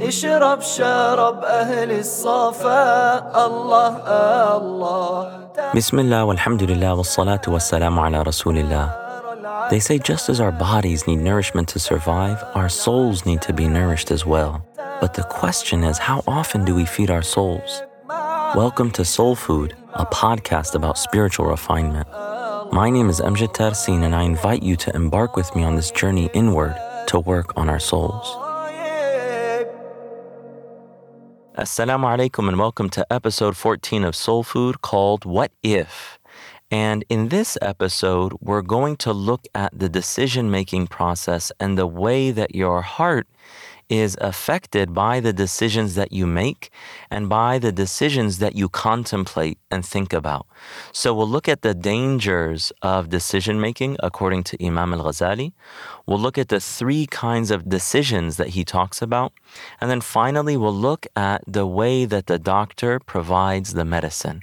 اشرب شرب أهل الصفا الله الله Bismillah, walhamdulillah, wassalatu wassalamu ala rasulillah. They say just as our bodies need nourishment to survive, our souls need to be nourished as well. But the question is, how often do we feed our souls? Welcome to Soul Food, a podcast about spiritual refinement. My name is Amjad Tarsin, and I invite you to embark with me on this journey inward to work on our souls. Assalamu alaikum, and welcome to episode 14 of Soul Food called What If? And in this episode, we're going to look at the decision making process and the way that your heart is affected by the decisions that you make and by the decisions that you contemplate and think about. So we'll look at the dangers of decision making according to Imam al Ghazali. We'll look at the three kinds of decisions that he talks about. And then finally, we'll look at the way that the doctor provides the medicine.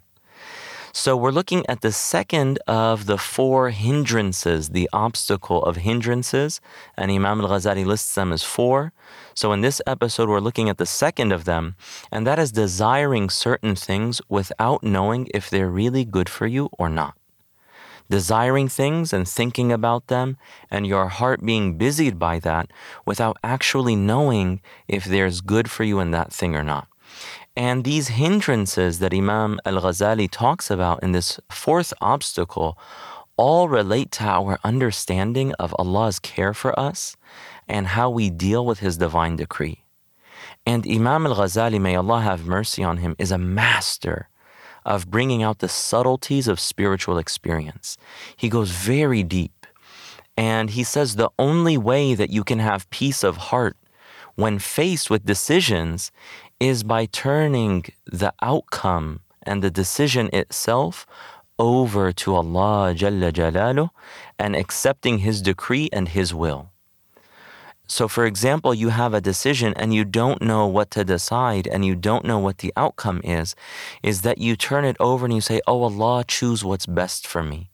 So we're looking at the second of the four hindrances, the obstacle of hindrances, and Imam al Ghazali lists them as four. So in this episode, we're looking at the second of them, and that is desiring certain things without knowing if they're really good for you or not. Desiring things and thinking about them, and your heart being busied by that without actually knowing if there's good for you in that thing or not. And these hindrances that Imam al Ghazali talks about in this fourth obstacle all relate to our understanding of Allah's care for us and how we deal with His divine decree. And Imam al Ghazali, may Allah have mercy on him, is a master of bringing out the subtleties of spiritual experience. He goes very deep. And he says the only way that you can have peace of heart when faced with decisions is by turning the outcome and the decision itself over to Allah Jalla Jalaluh and accepting His decree and His will. So, for example, you have a decision and you don't know what to decide and you don't know what the outcome is, is that you turn it over and you say, Oh Allah, choose what's best for me.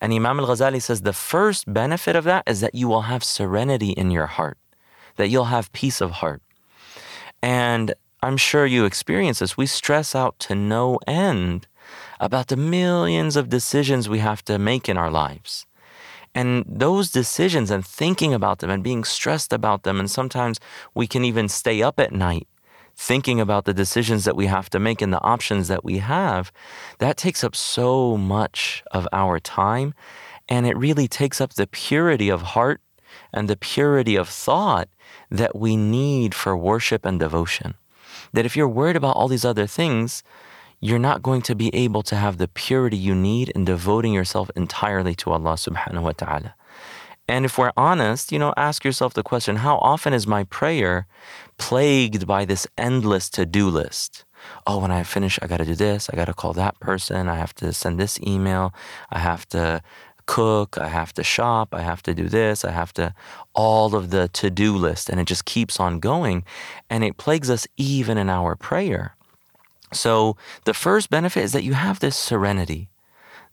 And Imam al Ghazali says the first benefit of that is that you will have serenity in your heart, that you'll have peace of heart. And I'm sure you experience this. We stress out to no end about the millions of decisions we have to make in our lives. And those decisions and thinking about them and being stressed about them, and sometimes we can even stay up at night thinking about the decisions that we have to make and the options that we have, that takes up so much of our time. And it really takes up the purity of heart and the purity of thought that we need for worship and devotion that if you're worried about all these other things, you're not going to be able to have the purity you need in devoting yourself entirely to Allah subhanahu wa ta'ala. And if we're honest, you know, ask yourself the question how often is my prayer plagued by this endless to do list? Oh, when I finish, I got to do this, I got to call that person, I have to send this email, I have to cook, I have to shop, I have to do this, I have to, all of the to do list. And it just keeps on going. And it plagues us even in our prayer. So the first benefit is that you have this serenity,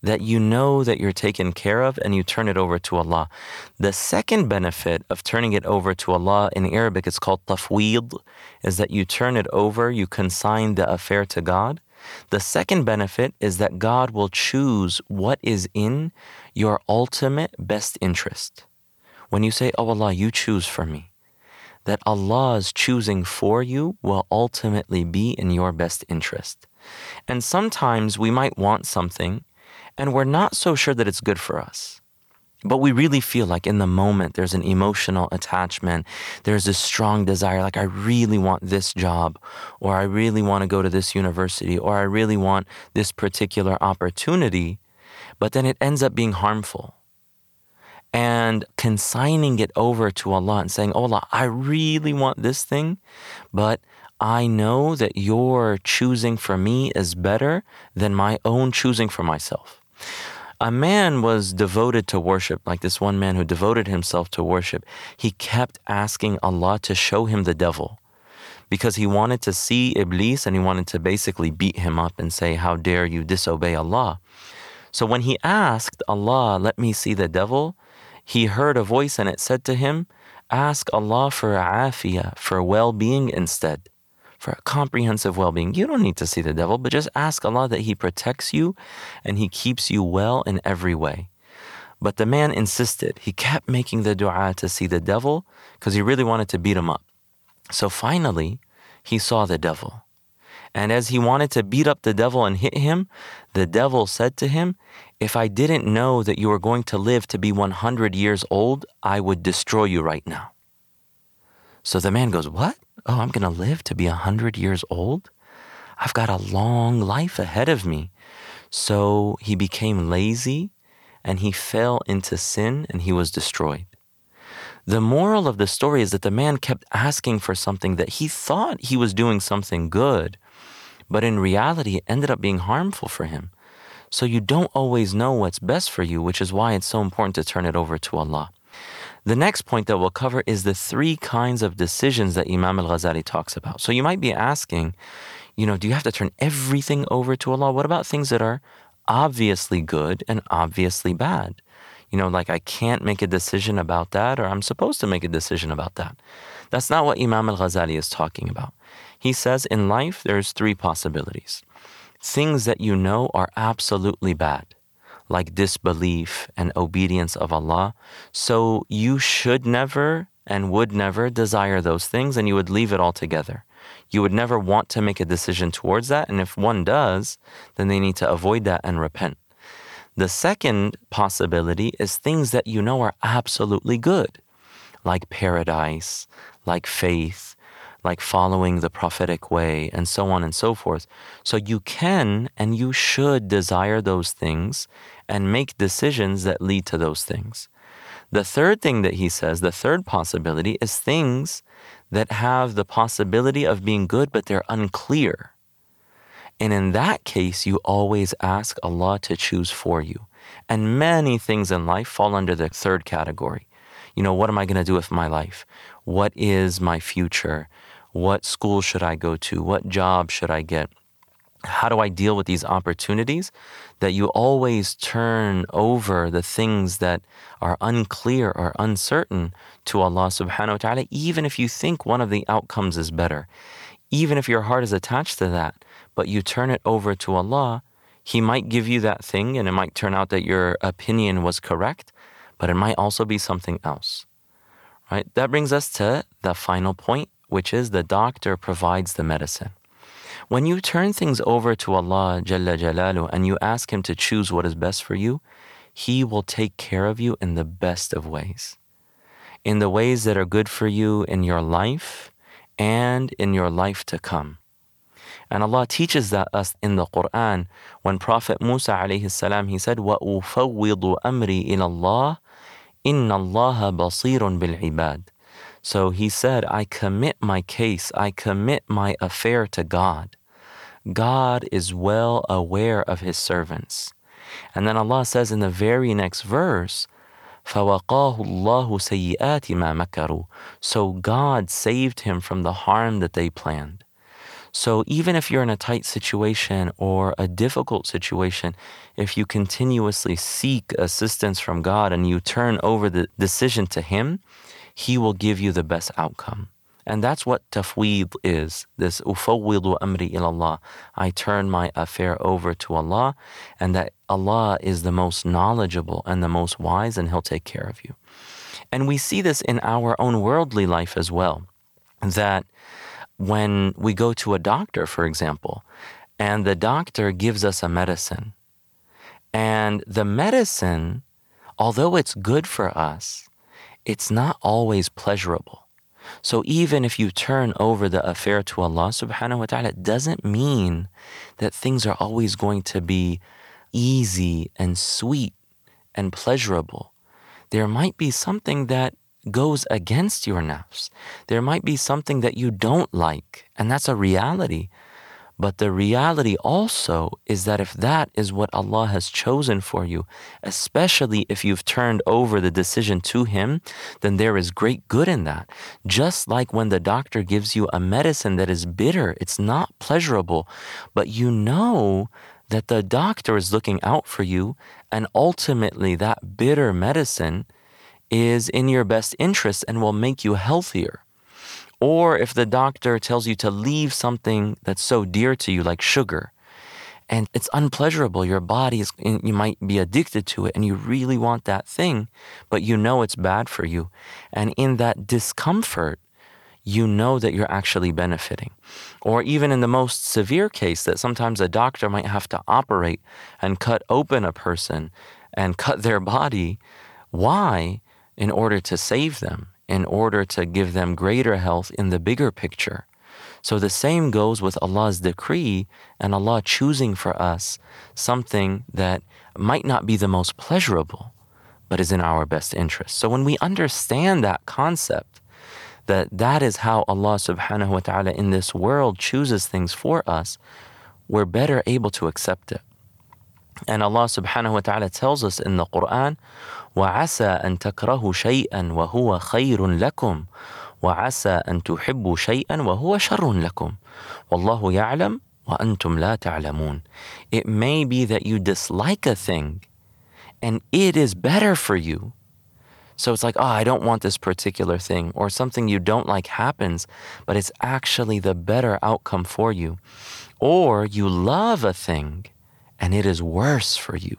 that you know that you're taken care of and you turn it over to Allah. The second benefit of turning it over to Allah in Arabic, it's called tafweed, is that you turn it over, you consign the affair to God. The second benefit is that God will choose what is in your ultimate best interest. When you say, Oh Allah, you choose for me, that Allah's choosing for you will ultimately be in your best interest. And sometimes we might want something and we're not so sure that it's good for us. But we really feel like in the moment there's an emotional attachment. There's a strong desire, like I really want this job, or I really want to go to this university, or I really want this particular opportunity but then it ends up being harmful. And consigning it over to Allah and saying, oh Allah, I really want this thing, but I know that your choosing for me is better than my own choosing for myself. A man was devoted to worship, like this one man who devoted himself to worship. He kept asking Allah to show him the devil because he wanted to see Iblis and he wanted to basically beat him up and say, How dare you disobey Allah? So when he asked Allah, let me see the devil, he heard a voice and it said to him, ask Allah for afiyah, for well being instead, for a comprehensive well being. You don't need to see the devil, but just ask Allah that He protects you and He keeps you well in every way. But the man insisted. He kept making the dua to see the devil because he really wanted to beat him up. So finally, he saw the devil. And as he wanted to beat up the devil and hit him, the devil said to him, If I didn't know that you were going to live to be 100 years old, I would destroy you right now. So the man goes, What? Oh, I'm going to live to be 100 years old? I've got a long life ahead of me. So he became lazy and he fell into sin and he was destroyed. The moral of the story is that the man kept asking for something that he thought he was doing something good, but in reality, it ended up being harmful for him. So you don't always know what's best for you, which is why it's so important to turn it over to Allah. The next point that we'll cover is the three kinds of decisions that Imam al Ghazali talks about. So you might be asking, you know, do you have to turn everything over to Allah? What about things that are obviously good and obviously bad? You know, like I can't make a decision about that, or I'm supposed to make a decision about that. That's not what Imam al Ghazali is talking about. He says in life, there's three possibilities things that you know are absolutely bad, like disbelief and obedience of Allah. So you should never and would never desire those things, and you would leave it altogether. You would never want to make a decision towards that. And if one does, then they need to avoid that and repent. The second possibility is things that you know are absolutely good, like paradise, like faith, like following the prophetic way, and so on and so forth. So you can and you should desire those things and make decisions that lead to those things. The third thing that he says, the third possibility, is things that have the possibility of being good, but they're unclear. And in that case, you always ask Allah to choose for you. And many things in life fall under the third category. You know, what am I going to do with my life? What is my future? What school should I go to? What job should I get? How do I deal with these opportunities? That you always turn over the things that are unclear or uncertain to Allah subhanahu wa ta'ala, even if you think one of the outcomes is better. Even if your heart is attached to that, but you turn it over to Allah, He might give you that thing and it might turn out that your opinion was correct, but it might also be something else. Right? That brings us to the final point, which is the doctor provides the medicine. When you turn things over to Allah Jalla Jalalu and you ask Him to choose what is best for you, He will take care of you in the best of ways. In the ways that are good for you in your life and in your life to come. And Allah teaches that us in the Quran when Prophet Musa alayhi salam he said, وَأُفَوِّضُ أَمْرِي إِلَى اللَّهِ إِنَّ اللَّهَ بَصِيرٌ بِالْعِبَادِ so he said, I commit my case, I commit my affair to God. God is well aware of his servants. And then Allah says in the very next verse, فَوَقَاهُ اللَّهُ سَيِّئَاتِ مَا مَكَرُوا So God saved him from the harm that they planned. So even if you're in a tight situation or a difficult situation, if you continuously seek assistance from God and you turn over the decision to Him, he will give you the best outcome. And that's what tafweed is. This ufawwidu amri ilallah. I turn my affair over to Allah and that Allah is the most knowledgeable and the most wise and He'll take care of you. And we see this in our own worldly life as well. That when we go to a doctor, for example, and the doctor gives us a medicine, and the medicine, although it's good for us, it's not always pleasurable. So even if you turn over the affair to Allah subhanahu wa ta'ala, it doesn't mean that things are always going to be easy and sweet and pleasurable. There might be something that goes against your nafs. There might be something that you don't like, and that's a reality. But the reality also is that if that is what Allah has chosen for you, especially if you've turned over the decision to Him, then there is great good in that. Just like when the doctor gives you a medicine that is bitter, it's not pleasurable, but you know that the doctor is looking out for you, and ultimately that bitter medicine is in your best interest and will make you healthier. Or if the doctor tells you to leave something that's so dear to you, like sugar, and it's unpleasurable, your body is, you might be addicted to it and you really want that thing, but you know it's bad for you. And in that discomfort, you know that you're actually benefiting. Or even in the most severe case, that sometimes a doctor might have to operate and cut open a person and cut their body. Why? In order to save them, in order to give them greater health in the bigger picture. So the same goes with Allah's decree and Allah choosing for us something that might not be the most pleasurable, but is in our best interest. So when we understand that concept, that that is how Allah subhanahu wa ta'ala in this world chooses things for us, we're better able to accept it. And Allah subhanahu wa ta'ala tells us in the Quran, وَعَسَى أَن تَكْرَهُ شَيْئًا وَهُوَ خَيْرٌ لَكُمْ وَعَسَى أَن تُحِبُّوا شَيْئًا وَهُوَ شَرٌ لَكُمْ وَاللَّهُ يَعْلَمُ وَأَنْتُمْ لَا تَعْلَمُونَ It may be that you dislike a thing and it is better for you so it's like, oh, I don't want this particular thing, or something you don't like happens, but it's actually the better outcome for you. Or you love a thing and it is worse for you.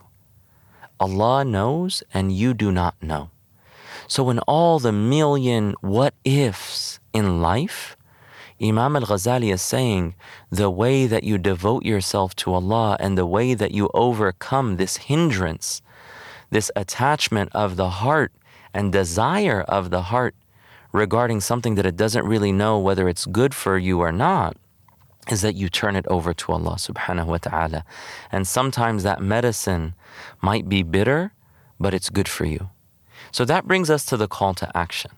Allah knows and you do not know. So, in all the million what ifs in life, Imam al Ghazali is saying the way that you devote yourself to Allah and the way that you overcome this hindrance, this attachment of the heart and desire of the heart regarding something that it doesn't really know whether it's good for you or not is that you turn it over to Allah subhanahu wa ta'ala. And sometimes that medicine might be bitter, but it's good for you. So that brings us to the call to action.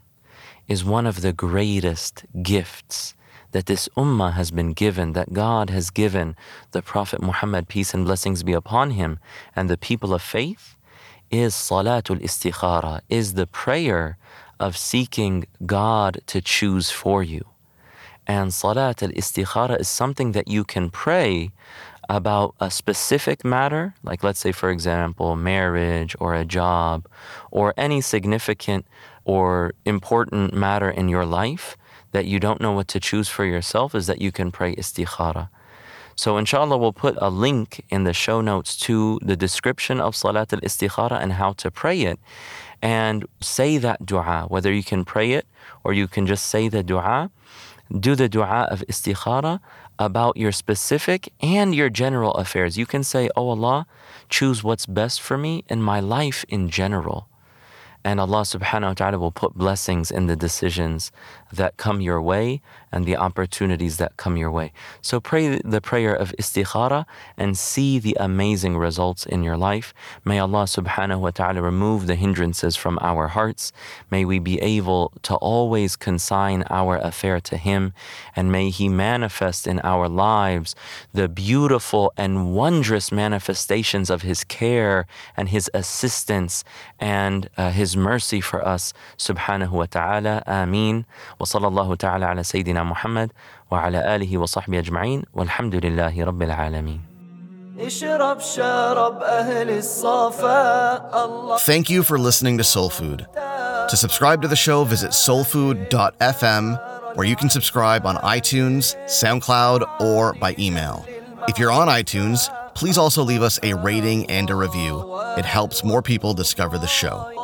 Is one of the greatest gifts that this ummah has been given, that God has given the Prophet Muhammad, peace and blessings be upon him, and the people of faith, is salatul istikhara, is the prayer of seeking God to choose for you. And salat al istikhara is something that you can pray about a specific matter, like let's say, for example, marriage or a job or any significant or important matter in your life that you don't know what to choose for yourself, is that you can pray istikhara. So inshallah, we'll put a link in the show notes to the description of Salat al-Istikhara and how to pray it. And say that dua, whether you can pray it or you can just say the dua. Do the dua of Istikhara about your specific and your general affairs. You can say, Oh Allah, choose what's best for me in my life in general. And Allah subhanahu wa ta'ala will put blessings in the decisions that come your way and the opportunities that come your way. So pray the prayer of istikhara and see the amazing results in your life. May Allah subhanahu wa ta'ala remove the hindrances from our hearts. May we be able to always consign our affair to Him. And may He manifest in our lives the beautiful and wondrous manifestations of His care and His assistance and uh, His Mercy for us. Subhanahu wa ta'ala. Ameen. Wa sallallahu ta'ala ala Sayyidina Muhammad wa ala alihi wa sahbihi ajma'in. Walhamdulillahi rabbil alameen. Thank you for listening to Soul Food. To subscribe to the show, visit soulfood.fm, where you can subscribe on iTunes, SoundCloud, or by email. If you're on iTunes, please also leave us a rating and a review. It helps more people discover the show.